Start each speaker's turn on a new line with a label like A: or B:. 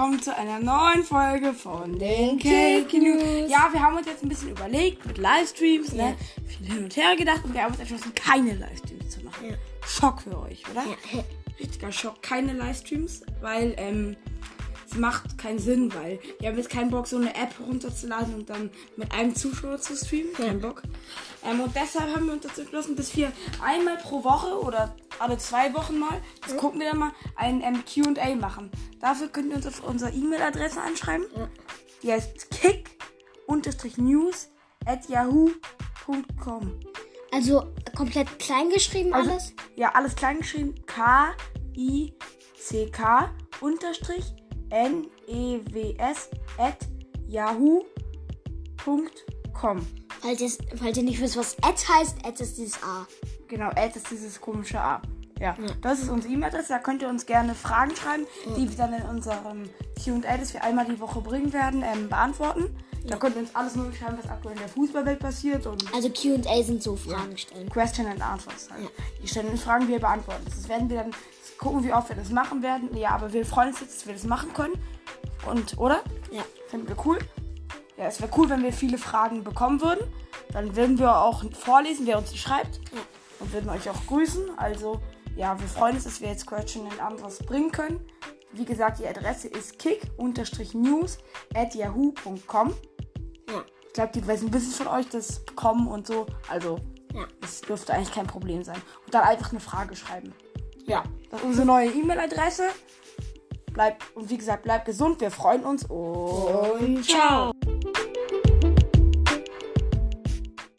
A: willkommen zu einer neuen Folge von den Cake News. Ja, wir haben uns jetzt ein bisschen überlegt mit Livestreams, ne? Viel hin und her gedacht und wir haben uns entschlossen, keine Livestreams zu machen.
B: Ja.
A: Schock für euch, oder?
B: Ja.
A: Richtiger Schock. Keine Livestreams, weil ähm, es macht keinen Sinn, weil wir haben jetzt keinen Bock, so eine App runterzuladen und dann mit einem Zuschauer zu streamen. Kein Bock. Ähm, und deshalb haben wir uns dazu entschlossen, dass wir einmal pro Woche oder alle zwei Wochen mal, das gucken wir dann mal, ein ähm, QA machen. Dafür könnt ihr uns auf unsere E-Mail-Adresse anschreiben.
B: Ja.
A: Die heißt kick-news at yahoo.com.
B: Also komplett klein geschrieben
A: Also,
B: alles?
A: Ja, alles klein geschrieben. K-I-C-K unterstrich N-E-W-S at yahoo.com.
B: Falls ihr, falls ihr nicht wisst, was Ad heißt, Ad ist dieses A.
A: Genau, Ad ist dieses komische A. Ja, das ist unsere E-Mail-Adresse. Da könnt ihr uns gerne Fragen schreiben, die wir dann in unserem QA, das wir einmal die Woche bringen werden, ähm, beantworten. Da könnt ihr uns alles mögliche schreiben, was aktuell in der Fußballwelt passiert und
B: Also QA sind so Fragen stellen.
A: Question and Answers. Halt.
B: Ja.
A: Die stellen uns Fragen, wir beantworten. Das werden wir dann gucken, wie oft wir das machen werden. Ja, aber wir freuen uns jetzt, dass wir das machen können. Und, oder?
B: Ja.
A: Finden wir cool. Ja, es wäre cool, wenn wir viele Fragen bekommen würden. Dann würden wir auch vorlesen, wer uns die schreibt.
B: Ja.
A: Und würden euch auch grüßen. Also, ja, wir freuen uns, dass wir jetzt Question and Answers bringen können. Wie gesagt, die Adresse ist kick-news at yahoo.com.
B: Ja.
A: Ich glaube, die wissen wissen von euch das bekommen und so. Also,
B: Ja.
A: es dürfte eigentlich kein Problem sein. Und dann einfach eine Frage schreiben. Ja, das ist unsere neue E-Mail-Adresse. Bleibt, und wie gesagt, bleibt gesund. Wir freuen uns und
B: Und ciao.